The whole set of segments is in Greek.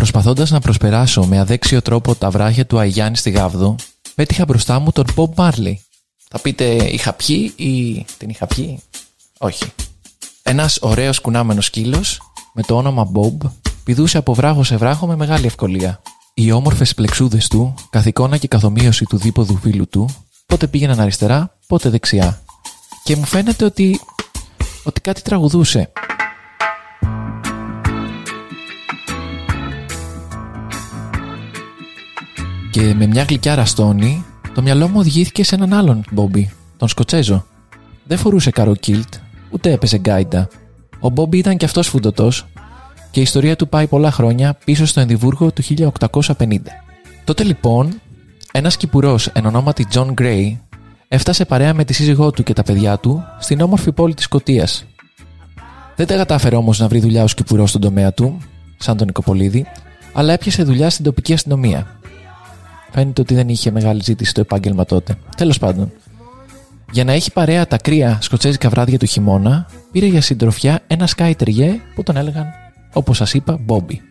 Προσπαθώντας να προσπεράσω με αδέξιο τρόπο τα βράχια του Αγιάννη στη Γάβδο, πέτυχα μπροστά μου τον Bob Marley. Θα πείτε, είχα πιει ή την είχα πιει. Όχι. Ένας ωραίος κουνάμενος σκύλος με το όνομα Bob πηδούσε από βράχο σε βράχο με μεγάλη ευκολία. Οι όμορφες πλεξούδες του, καθ' εικόνα και καθομοίωση του δίποδου φίλου του, πότε πήγαιναν αριστερά, πότε δεξιά. Και μου φαίνεται ότι. ότι κάτι τραγουδούσε. Και με μια γλυκιά ραστώνη, το μυαλό μου οδηγήθηκε σε έναν άλλον Μπόμπι, τον Σκοτσέζο. Δεν φορούσε καρό κιλτ, ούτε έπαιζε γκάιντα. Ο Μπόμπι ήταν και αυτός φουντωτό και η ιστορία του πάει πολλά χρόνια πίσω στο Εδιμβούργο του 1850. Τότε λοιπόν, ένας κηπουρός εν ονόματι John Gray έφτασε παρέα με τη σύζυγό του και τα παιδιά του στην όμορφη πόλη της Σκωτίας. Δεν τα κατάφερε όμως να βρει δουλειά ως κηπουρός στον τομέα του, σαν τον Νικοπολίδη, αλλά έπιασε δουλειά στην τοπική αστυνομία. Φαίνεται ότι δεν είχε μεγάλη ζήτηση στο επάγγελμα τότε. Τέλος πάντων, για να έχει παρέα τα κρύα σκοτσέζικα βράδυα του χειμώνα, πήρε για συντροφιά ένα Skye που τον έλεγαν, όπως σας είπα, Μπόμπι.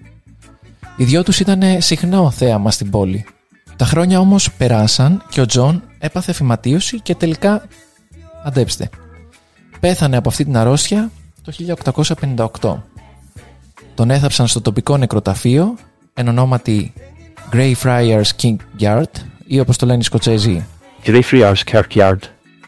Οι δυο τους ήταν συχνό θέαμα στην πόλη. Τα χρόνια όμως περάσαν και ο Τζον έπαθε φυματίωση και τελικά. Αντέψτε. Πέθανε από αυτή την αρρώστια το 1858. Τον έθαψαν στο τοπικό νεκροταφείο εν ονόματι Greyfriars King Yard ή όπως το λένε οι Σκοτσέζοι Greyfriars Kirkyard.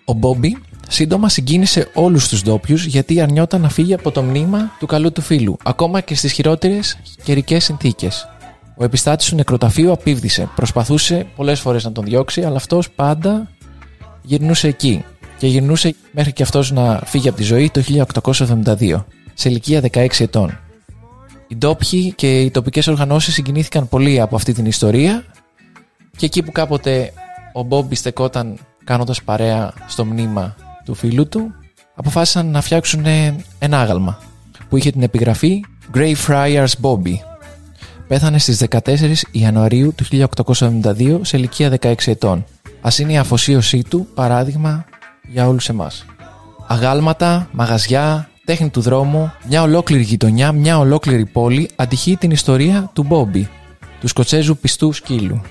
Ο Μπόμπι σύντομα συγκίνησε όλους τους ντόπιους γιατί αρνιόταν να φύγει από το μνήμα του καλού του φίλου, ακόμα και στις χειρότερες καιρικές συνθήκες. Ο επιστάτης του νεκροταφείου απίβδησε, προσπαθούσε πολλές φορές να τον διώξει, αλλά αυτός πάντα γυρνούσε εκεί και γυρνούσε μέχρι και αυτός να φύγει από τη ζωή το 1872, σε ηλικία 16 ετών. Οι ντόπιοι και οι τοπικές οργανώσεις συγκινήθηκαν πολύ από αυτή την ιστορία και εκεί που κάποτε ο Μπόμπι στεκόταν κάνοντας παρέα στο μνήμα του φίλου του αποφάσισαν να φτιάξουν ένα άγαλμα που είχε την επιγραφή Greyfriars Bobby. Πέθανε στις 14 Ιανουαρίου του 1872 σε ηλικία 16 ετών. Ας είναι η αφοσίωσή του παράδειγμα για όλους εμάς. Αγάλματα, μαγαζιά, τέχνη του δρόμου, μια ολόκληρη γειτονιά, μια ολόκληρη πόλη αντυχεί την ιστορία του Μπόμπι, του Σκοτσέζου πιστού σκύλου.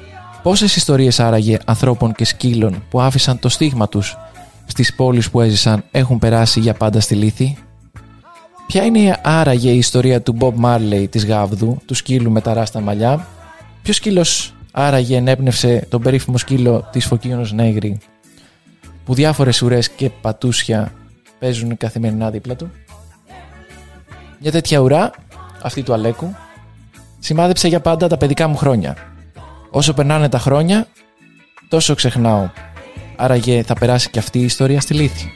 Πόσες ιστορίες άραγε ανθρώπων και σκύλων που άφησαν το στίγμα τους στις πόλεις που έζησαν έχουν περάσει για πάντα στη λύθη; Ποια είναι άραγε η ιστορία του Μπομπ Μάρλεϊ της Γάβδου, του σκύλου με τα ράστα μαλλιά; Ποιος σκύλος άραγε ενέπνευσε τον περίφημο σκύλο της Φωκίωνος Νέγρη, που διάφορες ουρές και πατούσια παίζουν καθημερινά δίπλα του. Μια τέτοια ουρά, αυτή του Αλέκου, σημάδεψε για πάντα τα παιδικά μου χρόνια. Όσο περνάνε τα χρόνια, τόσο ξεχνάω. Άραγε θα περάσει και αυτή η ιστορία στη λύθη.